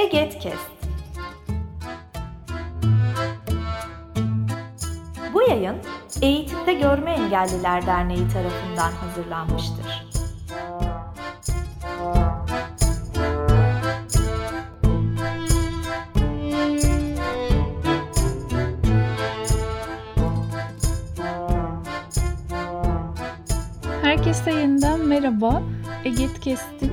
Egetkest. Bu yayın Eğitimde Görme Engelliler Derneği tarafından hazırlanmıştır. Herkese yeniden merhaba. Egetkest'in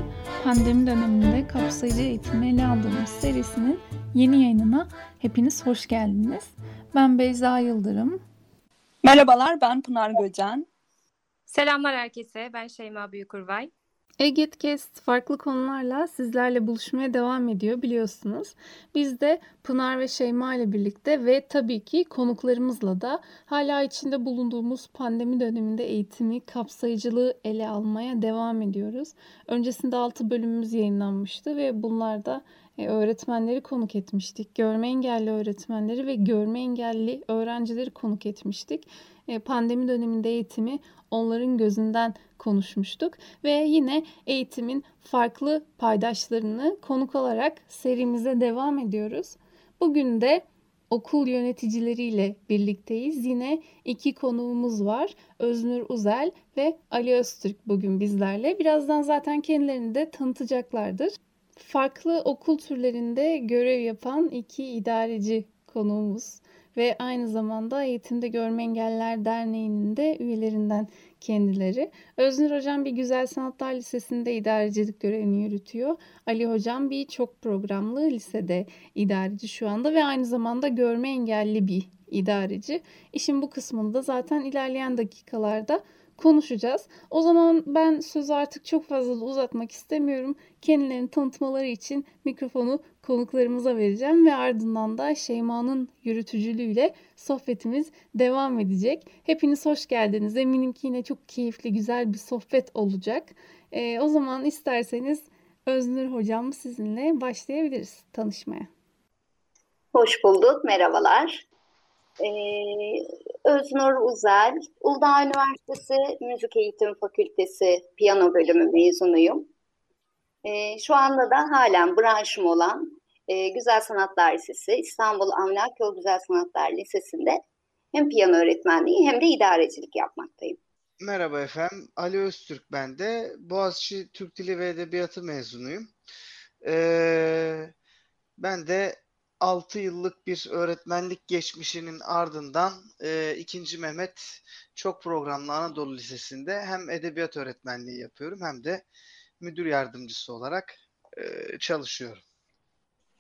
pandemi döneminde kapsayıcı eğitimi ele aldığımız serisinin yeni yayınına hepiniz hoş geldiniz. Ben Beyza Yıldırım. Merhabalar ben Pınar Göcen. Selamlar herkese ben Şeyma Büyükurvay. Egetkest farklı konularla sizlerle buluşmaya devam ediyor biliyorsunuz. Biz de Pınar ve Şeyma ile birlikte ve tabii ki konuklarımızla da hala içinde bulunduğumuz pandemi döneminde eğitimi, kapsayıcılığı ele almaya devam ediyoruz. Öncesinde 6 bölümümüz yayınlanmıştı ve bunlarda e, öğretmenleri konuk etmiştik. Görme engelli öğretmenleri ve görme engelli öğrencileri konuk etmiştik. E, pandemi döneminde eğitimi onların gözünden konuşmuştuk ve yine eğitimin farklı paydaşlarını konuk alarak serimize devam ediyoruz. Bugün de okul yöneticileriyle birlikteyiz. Yine iki konuğumuz var. Öznur Uzel ve Ali Öztürk bugün bizlerle. Birazdan zaten kendilerini de tanıtacaklardır. Farklı okul türlerinde görev yapan iki idareci konuğumuz ve aynı zamanda Eğitimde Görme Engelliler Derneği'nin de üyelerinden kendileri. Öznur Hocam bir Güzel Sanatlar Lisesi'nde idarecilik görevini yürütüyor. Ali Hocam bir çok programlı lisede idareci şu anda ve aynı zamanda görme engelli bir idareci. İşin bu kısmında zaten ilerleyen dakikalarda konuşacağız. O zaman ben sözü artık çok fazla uzatmak istemiyorum. Kendilerini tanıtmaları için mikrofonu konuklarımıza vereceğim ve ardından da Şeyma'nın yürütücülüğüyle sohbetimiz devam edecek. Hepiniz hoş geldiniz. Eminim ki yine çok keyifli, güzel bir sohbet olacak. Ee, o zaman isterseniz Öznur Hocam sizinle başlayabiliriz tanışmaya. Hoş bulduk, merhabalar. Ee, Öznur Uzel, Uludağ Üniversitesi Müzik Eğitim Fakültesi piyano bölümü mezunuyum. Ee, şu anda da halen branşım olan e, Güzel Sanatlar Lisesi, İstanbul Amlakyol Güzel Sanatlar Lisesi'nde hem piyano öğretmenliği hem de idarecilik yapmaktayım. Merhaba efendim, Ali Öztürk ben de. Boğaziçi Türk Dili ve Edebiyatı mezunuyum. Ee, ben de 6 yıllık bir öğretmenlik geçmişinin ardından e, 2. Mehmet Çok Programlı Anadolu Lisesi'nde hem edebiyat öğretmenliği yapıyorum hem de müdür yardımcısı olarak e, çalışıyorum.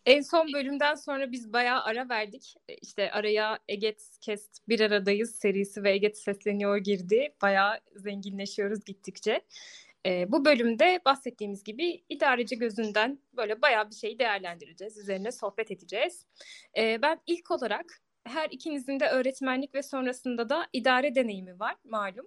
En son bölümden sonra biz bayağı ara verdik. İşte araya Eget Kest Bir Aradayız serisi ve Eget Sesleniyor girdi. Bayağı zenginleşiyoruz gittikçe. E, bu bölümde bahsettiğimiz gibi idareci gözünden böyle bayağı bir şeyi değerlendireceğiz. Üzerine sohbet edeceğiz. E, ben ilk olarak her ikinizin de öğretmenlik ve sonrasında da idare deneyimi var malum.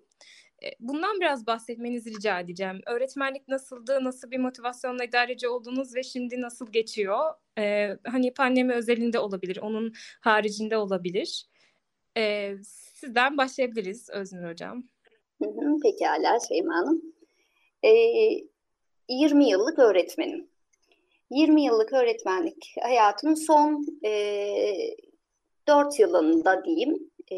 E, bundan biraz bahsetmenizi rica edeceğim. Öğretmenlik nasıldı, nasıl bir motivasyonla idareci oldunuz ve şimdi nasıl geçiyor? Ee, hani pandemi özelinde olabilir, onun haricinde olabilir. Ee, sizden başlayabiliriz Öznur Hocam. Pekala Şeyma Hanım. Ee, 20 yıllık öğretmenim. 20 yıllık öğretmenlik hayatımın son e, 4 yılında diyeyim e,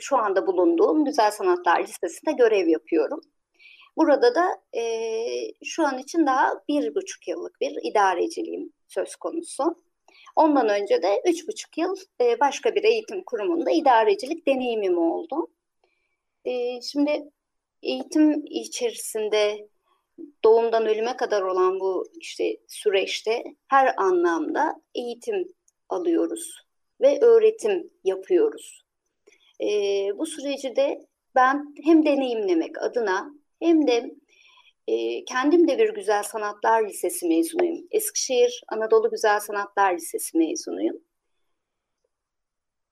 şu anda bulunduğum Güzel Sanatlar Lisesi'nde görev yapıyorum. Burada da e, şu an için daha bir buçuk yıllık bir idareciliğim söz konusu. Ondan önce de üç buçuk yıl e, başka bir eğitim kurumunda idarecilik deneyimim oldu. E, şimdi eğitim içerisinde doğumdan ölüme kadar olan bu işte süreçte her anlamda eğitim alıyoruz ve öğretim yapıyoruz. E, bu süreci de ben hem deneyimlemek adına hem de e, kendim de bir Güzel Sanatlar Lisesi mezunuyum. Eskişehir Anadolu Güzel Sanatlar Lisesi mezunuyum.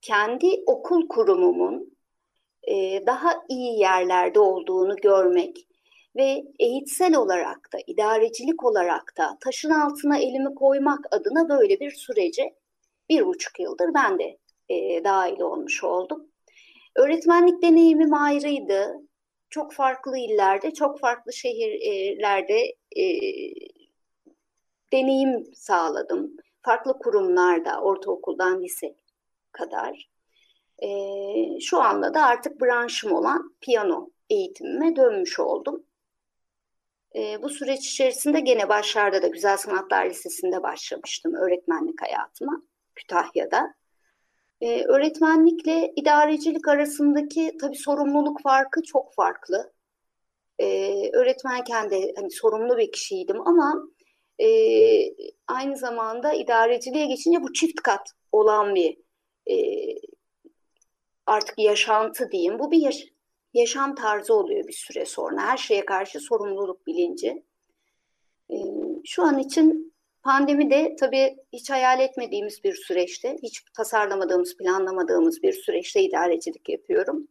Kendi okul kurumumun e, daha iyi yerlerde olduğunu görmek ve eğitsel olarak da, idarecilik olarak da taşın altına elimi koymak adına böyle bir sürece bir buçuk yıldır ben de e, dahil olmuş oldum. Öğretmenlik deneyimim ayrıydı. Çok farklı illerde, çok farklı şehirlerde e, deneyim sağladım. farklı kurumlarda ortaokuldan lise kadar. E, şu anda da artık branşım olan piyano eğitimime dönmüş oldum. E, bu süreç içerisinde gene başlarda da Güzel Sanatlar Lisesi'nde başlamıştım öğretmenlik hayatıma Kütahya'da. E, öğretmenlikle idarecilik arasındaki tabii sorumluluk farkı çok farklı. E, öğretmenken de hani sorumlu bir kişiydim ama e, aynı zamanda idareciliğe geçince bu çift kat olan bir e, artık yaşantı diyeyim. Bu bir yaşam tarzı oluyor bir süre sonra. Her şeye karşı sorumluluk bilinci. E, şu an için pandemi de tabii hiç hayal etmediğimiz bir süreçte, hiç tasarlamadığımız, planlamadığımız bir süreçte idarecilik yapıyorum.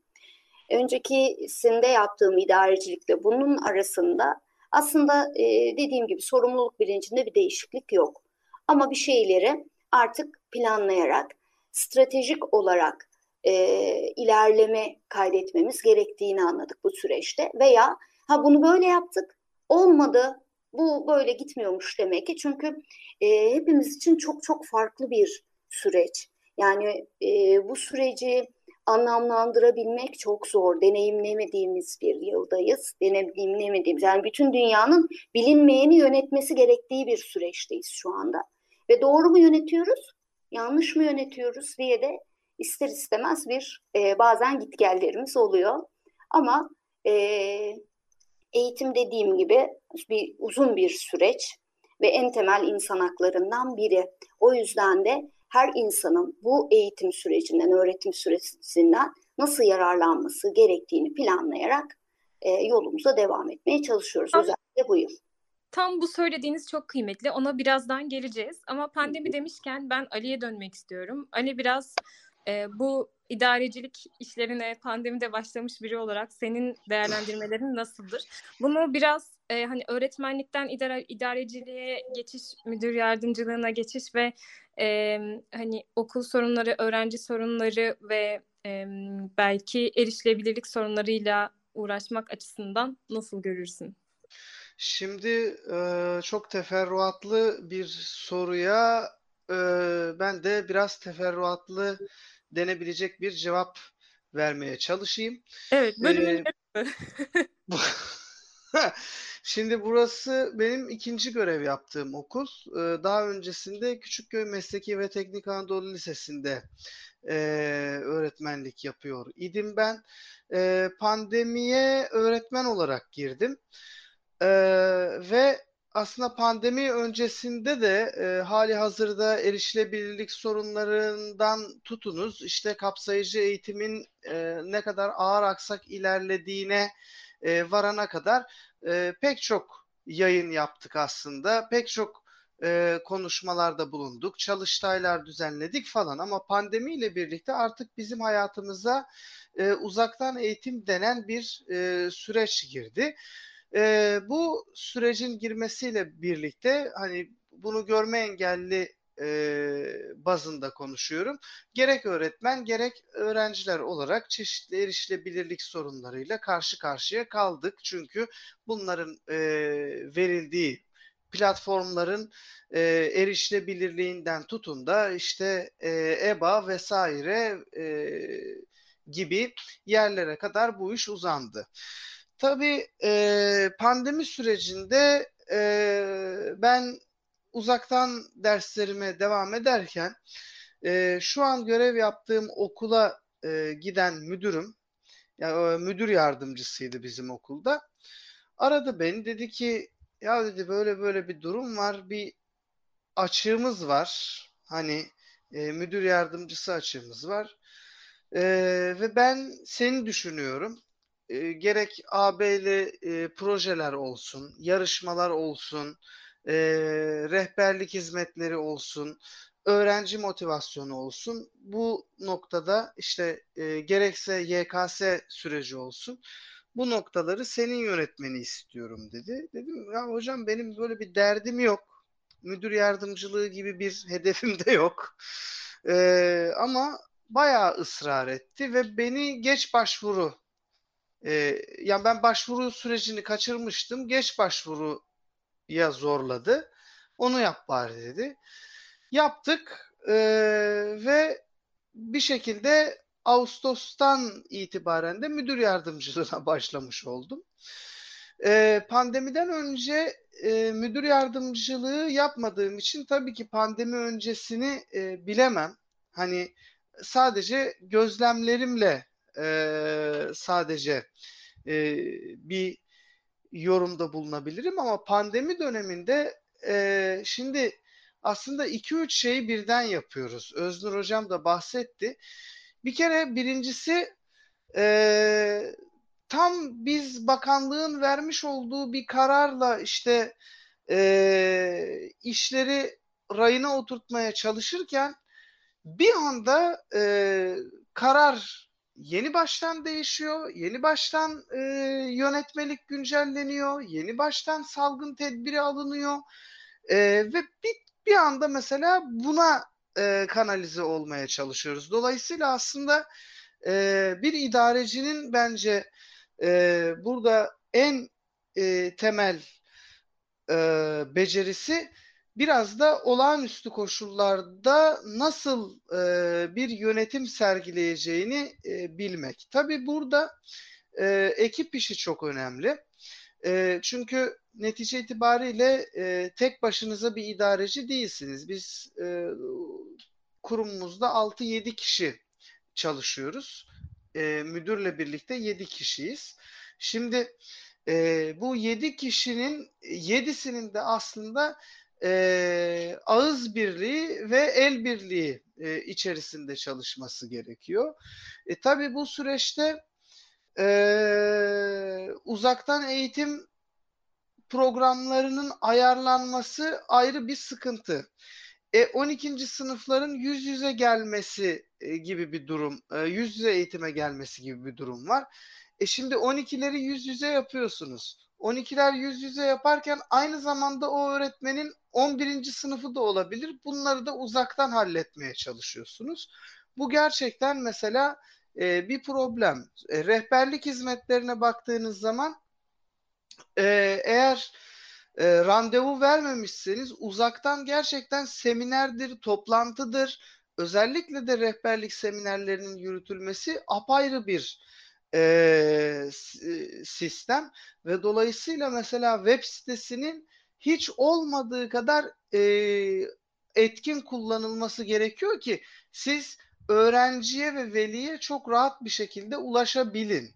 Öncekisinde yaptığım idarecilikle bunun arasında aslında e, dediğim gibi sorumluluk bilincinde bir değişiklik yok. Ama bir şeyleri artık planlayarak, stratejik olarak e, ilerleme kaydetmemiz gerektiğini anladık bu süreçte. Veya ha bunu böyle yaptık, olmadı, bu böyle gitmiyormuş demek ki. Çünkü e, hepimiz için çok çok farklı bir süreç. Yani e, bu süreci anlamlandırabilmek çok zor. Deneyimlemediğimiz bir yıldayız. Deneyimlemediğimiz yani bütün dünyanın bilinmeyeni yönetmesi gerektiği bir süreçteyiz şu anda. Ve doğru mu yönetiyoruz, yanlış mı yönetiyoruz diye de ister istemez bir e, bazen gitgellerimiz oluyor. Ama e, eğitim dediğim gibi bir uzun bir süreç ve en temel insan haklarından biri. O yüzden de her insanın bu eğitim sürecinden, öğretim sürecinden nasıl yararlanması gerektiğini planlayarak e, yolumuza devam etmeye çalışıyoruz. Özellikle bu yıl. Tam bu söylediğiniz çok kıymetli. Ona birazdan geleceğiz. Ama pandemi demişken ben Ali'ye dönmek istiyorum. Ali biraz e, bu idarecilik işlerine pandemide başlamış biri olarak senin değerlendirmelerin nasıldır? Bunu biraz e, hani öğretmenlikten idare, idareciliğe geçiş, müdür yardımcılığına geçiş ve e, hani okul sorunları, öğrenci sorunları ve e, belki erişilebilirlik sorunlarıyla uğraşmak açısından nasıl görürsün? Şimdi e, çok teferruatlı bir soruya e, ben de biraz teferruatlı denebilecek bir cevap vermeye çalışayım. Evet, bölümün Ee, Şimdi burası benim ikinci görev yaptığım okul. Ee, Daha öncesinde Küçükköy Mesleki ve Teknik Anadolu Lisesi'nde e, öğretmenlik yapıyor idim ben. E, pandemiye öğretmen olarak girdim. E, ve aslında pandemi öncesinde de e, hali hazırda erişilebilirlik sorunlarından tutunuz işte kapsayıcı eğitimin e, ne kadar ağır aksak ilerlediğine e, varana kadar e, pek çok yayın yaptık aslında. Pek çok e, konuşmalarda bulunduk, çalıştaylar düzenledik falan ama pandemiyle birlikte artık bizim hayatımıza e, uzaktan eğitim denen bir e, süreç girdi. E, bu sürecin girmesiyle birlikte hani bunu görme engelli e, bazında konuşuyorum. Gerek öğretmen gerek öğrenciler olarak çeşitli erişilebilirlik sorunlarıyla karşı karşıya kaldık. Çünkü bunların e, verildiği platformların e, erişilebilirliğinden tutun da işte e, EBA vesaire e, gibi yerlere kadar bu iş uzandı. Tabii e, pandemi sürecinde e, ben uzaktan derslerime devam ederken e, şu an görev yaptığım okula e, giden müdürüm, yani müdür yardımcısıydı bizim okulda. Aradı beni dedi ki ya dedi böyle böyle bir durum var, bir açığımız var. Hani e, müdür yardımcısı açığımız var. E, ve ben seni düşünüyorum. E, gerek AB'li e, projeler olsun, yarışmalar olsun, e, rehberlik hizmetleri olsun, öğrenci motivasyonu olsun. Bu noktada işte e, gerekse YKS süreci olsun. Bu noktaları senin yönetmeni istiyorum dedi. Dedim ya hocam benim böyle bir derdim yok. Müdür yardımcılığı gibi bir hedefim de yok. E, ama bayağı ısrar etti ve beni geç başvuru e, yani ben başvuru sürecini kaçırmıştım. Geç başvuru ya zorladı. Onu yap bari dedi. yaptık Ee, ve bir şekilde Ağustos'tan itibaren de müdür yardımcılığına başlamış oldum. Ee, pandemiden önce e, müdür yardımcılığı yapmadığım için tabii ki pandemi öncesini e, bilemem. Hani sadece gözlemlerimle e, sadece e, bir yorumda bulunabilirim ama pandemi döneminde e, şimdi aslında 2-3 şeyi birden yapıyoruz. Öznur Hocam da bahsetti. Bir kere birincisi e, tam biz bakanlığın vermiş olduğu bir kararla işte e, işleri rayına oturtmaya çalışırken bir anda e, karar yeni baştan değişiyor, yeni baştan e, yönetmelik güncelleniyor, yeni baştan salgın tedbiri alınıyor e, ve bir, bir anda mesela buna e, kanalize olmaya çalışıyoruz. Dolayısıyla aslında e, bir idarecinin bence e, burada en e, temel e, becerisi biraz da olağanüstü koşullarda nasıl e, bir yönetim sergileyeceğini e, bilmek. Tabii burada e, ekip işi çok önemli. E, çünkü netice itibariyle e, tek başınıza bir idareci değilsiniz. Biz e, kurumumuzda 6-7 kişi çalışıyoruz. E, müdürle birlikte 7 kişiyiz. Şimdi e, bu 7 kişinin 7'sinin de aslında e, ağız birliği ve el birliği e, içerisinde çalışması gerekiyor. E, tabii bu süreçte e, uzaktan eğitim programlarının ayarlanması ayrı bir sıkıntı. E, 12. sınıfların yüz yüze gelmesi e, gibi bir durum, e, yüz yüze eğitime gelmesi gibi bir durum var. E şimdi 12'leri yüz yüze yapıyorsunuz. 12'ler yüz yüze yaparken aynı zamanda o öğretmenin 11. sınıfı da olabilir. Bunları da uzaktan halletmeye çalışıyorsunuz. Bu gerçekten mesela e, bir problem. E, rehberlik hizmetlerine baktığınız zaman e, eğer e, randevu vermemişseniz uzaktan gerçekten seminerdir, toplantıdır. Özellikle de rehberlik seminerlerinin yürütülmesi apayrı bir e, sistem ve dolayısıyla mesela web sitesinin hiç olmadığı kadar e, etkin kullanılması gerekiyor ki siz öğrenciye ve veliye çok rahat bir şekilde ulaşabilin.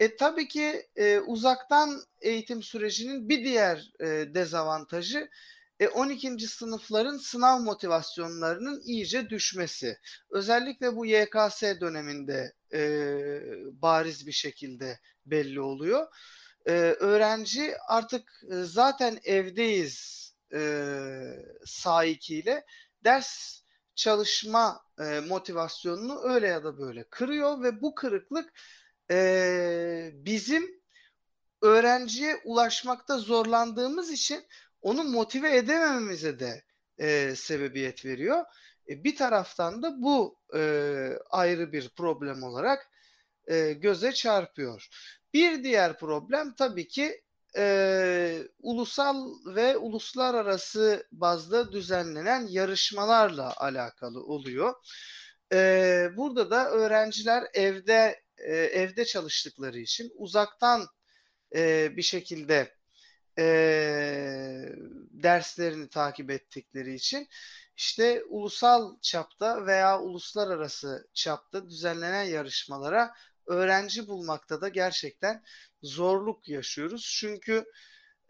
E tabii ki e, uzaktan eğitim sürecinin bir diğer e, dezavantajı e, 12. sınıfların sınav motivasyonlarının iyice düşmesi. Özellikle bu YKS döneminde e, bariz bir şekilde belli oluyor. E, öğrenci artık zaten evdeyiz e, sahikiyle ders çalışma e, motivasyonunu öyle ya da böyle kırıyor ve bu kırıklık e, bizim öğrenciye ulaşmakta zorlandığımız için onu motive edemememize de e, sebebiyet veriyor. E, bir taraftan da bu e, ayrı bir problem olarak e, göze çarpıyor. Bir diğer problem tabii ki e, ulusal ve uluslararası bazda düzenlenen yarışmalarla alakalı oluyor. E, burada da öğrenciler evde e, evde çalıştıkları için uzaktan e, bir şekilde e, derslerini takip ettikleri için işte ulusal çapta veya uluslararası çapta düzenlenen yarışmalara öğrenci bulmakta da gerçekten zorluk yaşıyoruz. Çünkü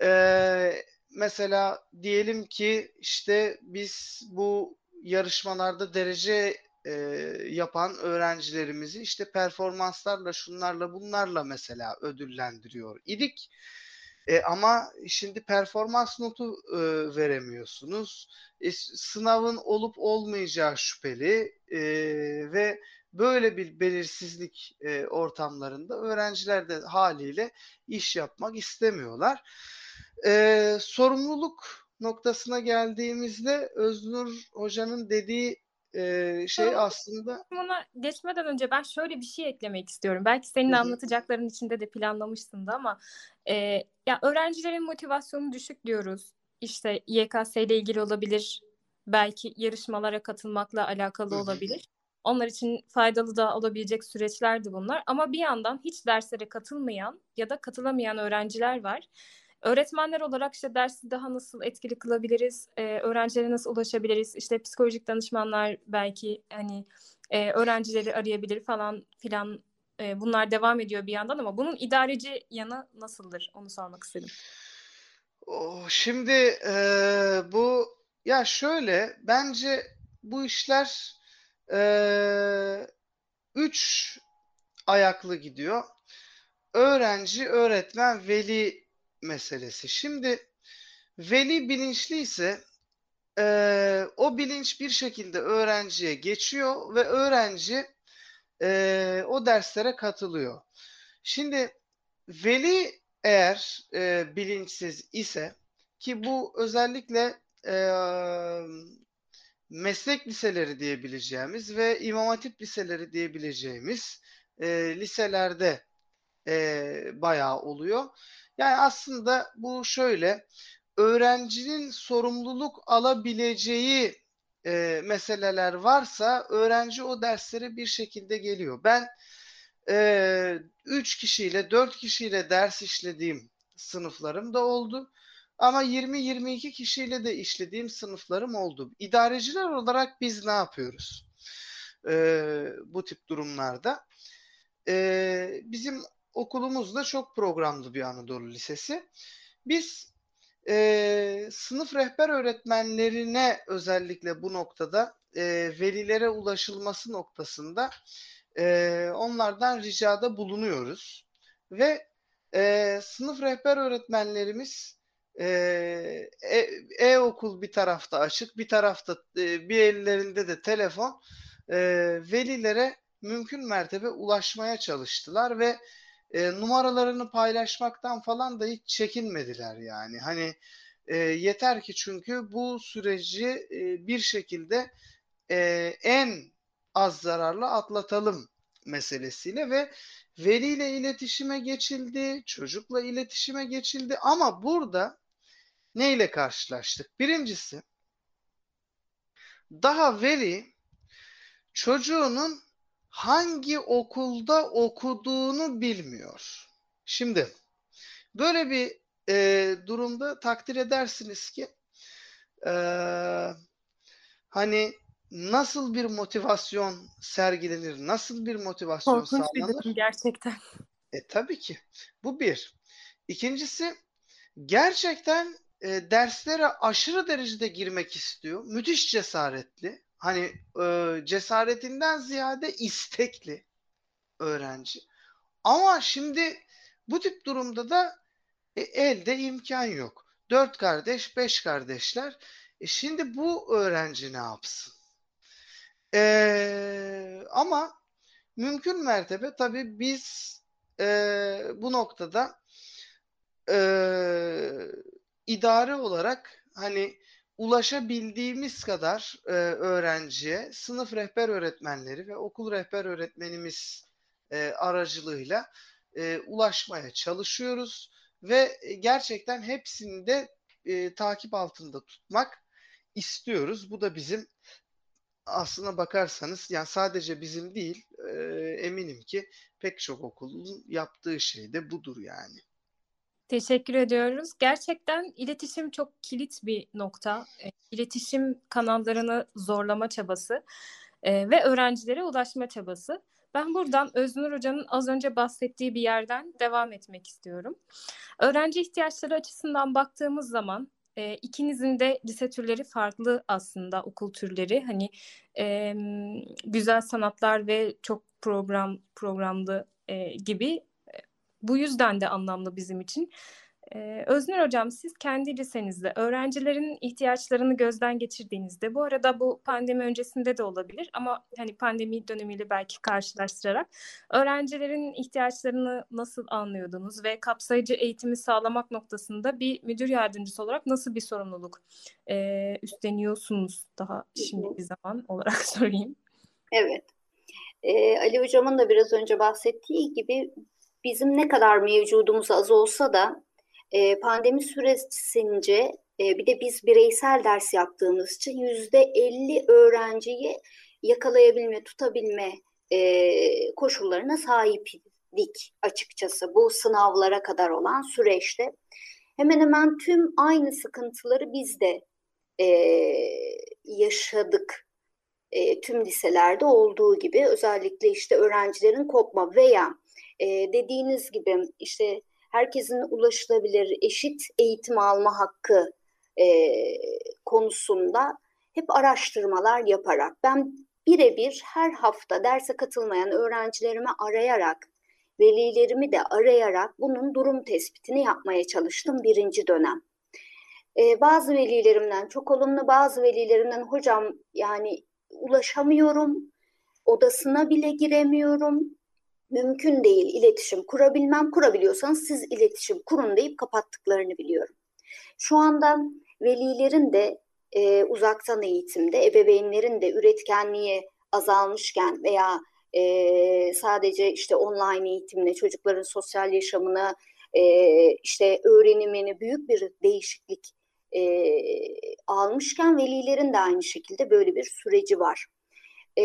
e, mesela diyelim ki işte biz bu yarışmalarda derece e, yapan öğrencilerimizi işte performanslarla şunlarla bunlarla mesela ödüllendiriyor idik. E, ama şimdi performans notu e, veremiyorsunuz. E, sınavın olup olmayacağı şüpheli e, ve böyle bir belirsizlik e, ortamlarında öğrenciler de haliyle iş yapmak istemiyorlar. E, sorumluluk noktasına geldiğimizde Öznur Hoca'nın dediği e, şey aslında Buna geçmeden önce ben şöyle bir şey eklemek istiyorum. Belki senin anlatacakların içinde de planlamışsın da ama e, ya öğrencilerin motivasyonu düşük diyoruz. İşte YKS ile ilgili olabilir, belki yarışmalara katılmakla alakalı olabilir. Onlar için faydalı da olabilecek süreçlerdi bunlar. Ama bir yandan hiç derslere katılmayan ya da katılamayan öğrenciler var. Öğretmenler olarak işte dersi daha nasıl etkili kılabiliriz, e, öğrencilere nasıl ulaşabiliriz, işte psikolojik danışmanlar belki hani e, öğrencileri arayabilir falan filan e, bunlar devam ediyor bir yandan ama bunun idareci yanı nasıldır onu sormak istedim. Oh, şimdi eee, bu ya şöyle bence bu işler eee, üç ayaklı gidiyor. Öğrenci, öğretmen, veli meselesi. Şimdi veli bilinçliyse eee, o bilinç bir şekilde öğrenciye geçiyor ve öğrenci eee, o derslere katılıyor. Şimdi veli eğer e, bilinçsiz ise ki bu özellikle e, meslek liseleri diyebileceğimiz ve imam hatip liseleri diyebileceğimiz e, liselerde e, bayağı oluyor. Yani aslında bu şöyle öğrencinin sorumluluk alabileceği e, meseleler varsa öğrenci o derslere bir şekilde geliyor. Ben e, 3 kişiyle 4 kişiyle ders işlediğim sınıflarım da oldu. Ama 20-22 kişiyle de işlediğim sınıflarım oldu. İdareciler olarak biz ne yapıyoruz? E, bu tip durumlarda. E, bizim okulumuz da çok programlı bir Anadolu Lisesi. Biz e, sınıf rehber öğretmenlerine özellikle bu noktada e, velilere ulaşılması noktasında e, onlardan ricada bulunuyoruz. Ve e, sınıf rehber öğretmenlerimiz e, e- e-okul bir tarafta açık, bir tarafta e, bir ellerinde de telefon e, velilere mümkün mertebe ulaşmaya çalıştılar ve e, numaralarını paylaşmaktan falan da hiç çekinmediler yani. Hani e, yeter ki çünkü bu süreci e, bir şekilde e, en az zararla atlatalım meselesiyle ve veliyle iletişime geçildi, çocukla iletişime geçildi ama burada neyle karşılaştık? Birincisi daha veli çocuğunun hangi okulda okuduğunu bilmiyor. Şimdi böyle bir e, durumda takdir edersiniz ki e, hani nasıl bir motivasyon sergilenir, nasıl bir motivasyon Korkunç bir sağlanır? durum gerçekten. E tabii ki. Bu bir. İkincisi gerçekten e, derslere aşırı derecede girmek istiyor. Müthiş cesaretli. Hani e, cesaretinden ziyade istekli öğrenci. Ama şimdi bu tip durumda da e, elde imkan yok. Dört kardeş, beş kardeşler. E şimdi bu öğrenci ne yapsın? E, ama mümkün mertebe tabii biz e, bu noktada e, idare olarak hani ulaşabildiğimiz kadar e, öğrenciye sınıf rehber öğretmenleri ve okul rehber öğretmenimiz e, aracılığıyla e, ulaşmaya çalışıyoruz ve gerçekten hepsini de e, takip altında tutmak istiyoruz. Bu da bizim aslına bakarsanız yani sadece bizim değil e, eminim ki pek çok okulun yaptığı şey de budur yani. Teşekkür ediyoruz. Gerçekten iletişim çok kilit bir nokta. E, İletişim kanallarını zorlama çabası e, ve öğrencilere ulaşma çabası. Ben buradan Öznur Hoca'nın az önce bahsettiği bir yerden devam etmek istiyorum. Öğrenci ihtiyaçları açısından baktığımız zaman e, ikinizin de lise türleri farklı aslında okul türleri. Hani e, güzel sanatlar ve çok program programlı e, gibi bu yüzden de anlamlı bizim için. Ee, Öznur Hocam siz kendi lisenizde öğrencilerin ihtiyaçlarını gözden geçirdiğinizde bu arada bu pandemi öncesinde de olabilir ama hani pandemi dönemiyle belki karşılaştırarak öğrencilerin ihtiyaçlarını nasıl anlıyordunuz ve kapsayıcı eğitimi sağlamak noktasında bir müdür yardımcısı olarak nasıl bir sorumluluk e, üstleniyorsunuz daha şimdi bir zaman olarak sorayım. Evet. Ee, Ali Hocam'ın da biraz önce bahsettiği gibi bizim ne kadar mevcudumuz az olsa da e, pandemi süresince e, bir de biz bireysel ders yaptığımız için yüzde 50 öğrenciyi yakalayabilme, tutabilme e, koşullarına sahipdik açıkçası bu sınavlara kadar olan süreçte. Hemen hemen tüm aynı sıkıntıları biz de e, yaşadık. E, tüm liselerde olduğu gibi özellikle işte öğrencilerin kopma veya e, dediğiniz gibi işte herkesin ulaşılabilir eşit eğitim alma hakkı e, konusunda hep araştırmalar yaparak ben birebir her hafta derse katılmayan öğrencilerimi arayarak velilerimi de arayarak bunun durum tespitini yapmaya çalıştım birinci dönem. Ee, bazı velilerimden çok olumlu, bazı velilerimden hocam yani ulaşamıyorum, odasına bile giremiyorum, mümkün değil iletişim kurabilmem. Kurabiliyorsanız siz iletişim kurun deyip kapattıklarını biliyorum. Şu anda velilerin de e, uzaktan eğitimde, ebeveynlerin de üretkenliği azalmışken veya e, sadece işte online eğitimle çocukların sosyal yaşamını, e, işte öğrenimini büyük bir değişiklik e, almışken velilerin de aynı şekilde böyle bir süreci var. E,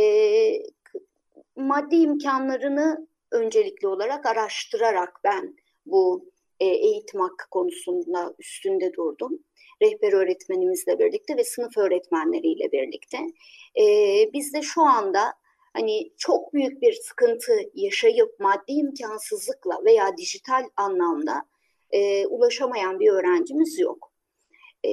maddi imkanlarını öncelikli olarak araştırarak ben bu e, eğitim hakkı konusunda üstünde durdum. Rehber öğretmenimizle birlikte ve sınıf öğretmenleriyle birlikte. E, biz de şu anda hani çok büyük bir sıkıntı yaşayıp maddi imkansızlıkla veya dijital anlamda e, ulaşamayan bir öğrencimiz yok. E,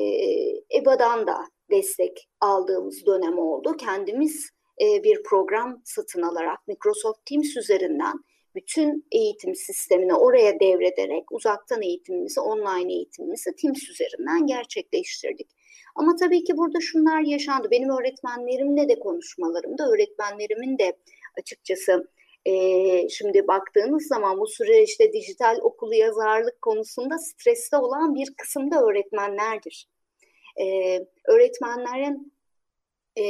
EBA'dan da destek aldığımız dönem oldu. Kendimiz bir program satın alarak Microsoft Teams üzerinden bütün eğitim sistemini oraya devrederek uzaktan eğitimimizi, online eğitimimizi Teams üzerinden gerçekleştirdik. Ama tabii ki burada şunlar yaşandı. Benim öğretmenlerimle de konuşmalarımda, öğretmenlerimin de açıkçası e, şimdi baktığınız zaman bu süreçte dijital okulu yazarlık konusunda streste olan bir kısımda öğretmenlerdir. E, öğretmenlerin e,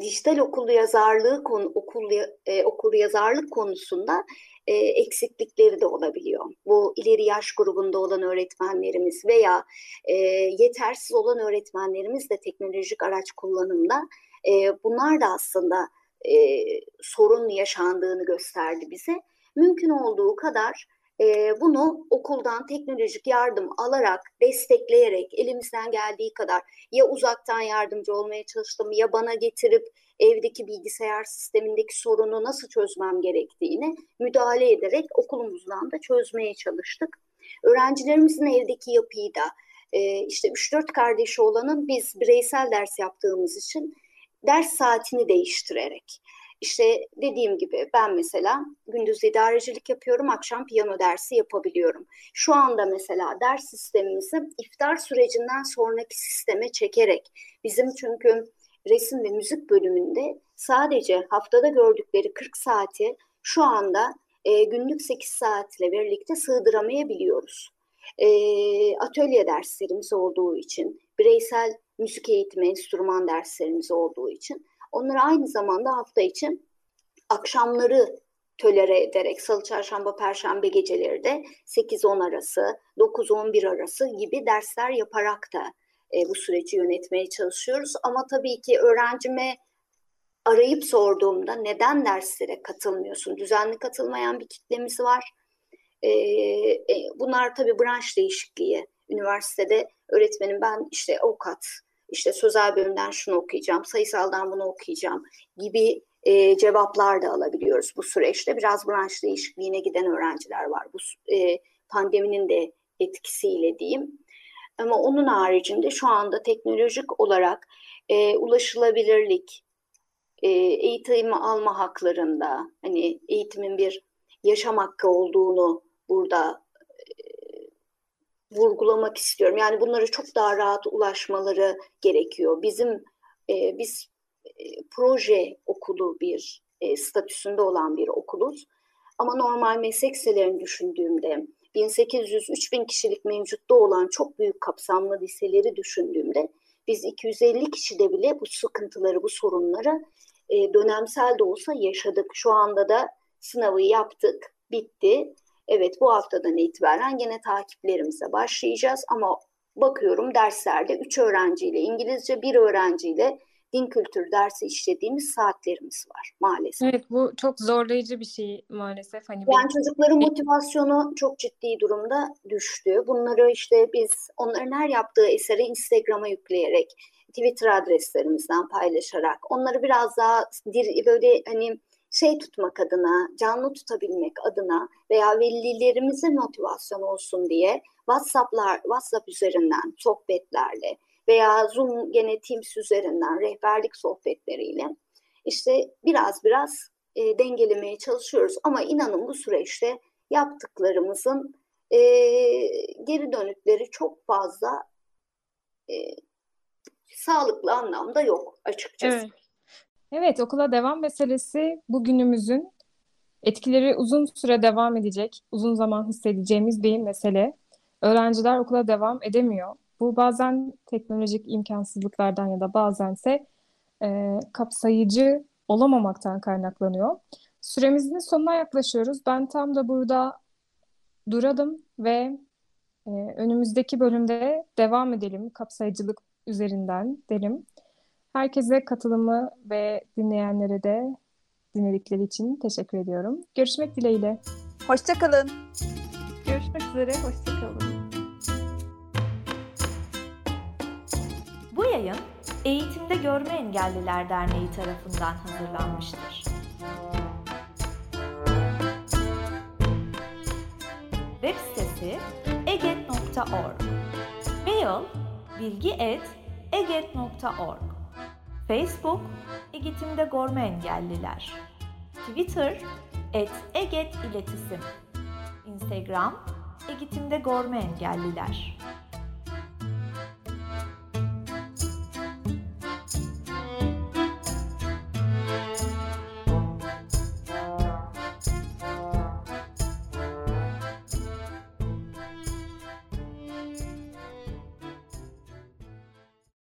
dijital okul yazarlığı konu okul e, okul yazarlık konusunda e, eksiklikleri de olabiliyor. Bu ileri yaş grubunda olan öğretmenlerimiz veya e, yetersiz olan öğretmenlerimiz de teknolojik araç kullanımda e, bunlar da aslında e, sorun yaşandığını gösterdi bize. Mümkün olduğu kadar e, bunu okuldan teknolojik yardım alarak, destekleyerek elimizden geldiği kadar ya uzaktan yardımcı olmaya çalıştım ya bana getirip evdeki bilgisayar sistemindeki sorunu nasıl çözmem gerektiğini müdahale ederek okulumuzdan da çözmeye çalıştık. Öğrencilerimizin evdeki yapıyı da e, işte 3-4 kardeşi olanın biz bireysel ders yaptığımız için ders saatini değiştirerek işte dediğim gibi ben mesela gündüz idarecilik yapıyorum, akşam piyano dersi yapabiliyorum. Şu anda mesela ders sistemimizi iftar sürecinden sonraki sisteme çekerek bizim çünkü resim ve müzik bölümünde sadece haftada gördükleri 40 saati şu anda e, günlük 8 saatle birlikte sığdıramayabiliyoruz. E, atölye derslerimiz olduğu için, bireysel müzik eğitimi, enstrüman derslerimiz olduğu için onları aynı zamanda hafta için akşamları tölere ederek salı, çarşamba, perşembe geceleri de 8-10 arası, 9-11 arası gibi dersler yaparak da e, bu süreci yönetmeye çalışıyoruz. Ama tabii ki öğrencime arayıp sorduğumda neden derslere katılmıyorsun? Düzenli katılmayan bir kitlemiz var. E, e, bunlar tabii branş değişikliği. Üniversitede öğretmenim ben işte avukat, işte sözel bölümden şunu okuyacağım, sayısaldan bunu okuyacağım gibi e, cevaplar da alabiliyoruz bu süreçte. Biraz branş değişikliğine giden öğrenciler var bu e, pandeminin de etkisiyle diyeyim. Ama onun haricinde şu anda teknolojik olarak e, ulaşılabilirlik, e, eğitim alma haklarında, hani eğitimin bir yaşam hakkı olduğunu burada vurgulamak istiyorum. Yani bunlara çok daha rahat ulaşmaları gerekiyor. Bizim e, biz e, proje okulu bir e, statüsünde olan bir okuluz. Ama normal meslek liselerini düşündüğümde 1800-3000 kişilik mevcutta olan çok büyük kapsamlı liseleri düşündüğümde biz 250 kişide bile bu sıkıntıları, bu sorunları e, dönemsel de olsa yaşadık. Şu anda da sınavı yaptık, bitti. Evet bu haftadan itibaren gene takiplerimize başlayacağız ama bakıyorum derslerde 3 öğrenciyle İngilizce, bir öğrenciyle din kültürü dersi işlediğimiz saatlerimiz var maalesef. Evet bu çok zorlayıcı bir şey maalesef. Hani Yani çocukların motivasyonu çok ciddi durumda düştü. Bunları işte biz onların her yaptığı eseri Instagram'a yükleyerek, Twitter adreslerimizden paylaşarak, onları biraz daha dir- böyle hani şey tutmak adına, canlı tutabilmek adına veya velilerimize motivasyon olsun diye WhatsApp'lar, WhatsApp üzerinden sohbetlerle veya Zoom gene Teams üzerinden rehberlik sohbetleriyle işte biraz biraz e, dengelemeye çalışıyoruz. Ama inanın bu süreçte yaptıklarımızın e, geri dönükleri çok fazla e, sağlıklı anlamda yok açıkçası. Evet. Evet, okula devam meselesi bugünümüzün etkileri uzun süre devam edecek, uzun zaman hissedeceğimiz bir mesele. Öğrenciler okula devam edemiyor. Bu bazen teknolojik imkansızlıklardan ya da bazense e, kapsayıcı olamamaktan kaynaklanıyor. Süremizin sonuna yaklaşıyoruz. Ben tam da burada duralım ve e, önümüzdeki bölümde devam edelim kapsayıcılık üzerinden derim. Herkese katılımı ve dinleyenlere de dinledikleri için teşekkür ediyorum. Görüşmek dileğiyle. Hoşçakalın. Görüşmek üzere, hoşçakalın. Bu yayın Eğitimde Görme Engelliler Derneği tarafından hazırlanmıştır. Web sitesi eget.org Mail bilgi.eget.org Facebook Eğitimde Görme Engelliler. Twitter et Eget İletisim. Instagram Eğitimde Görme Engelliler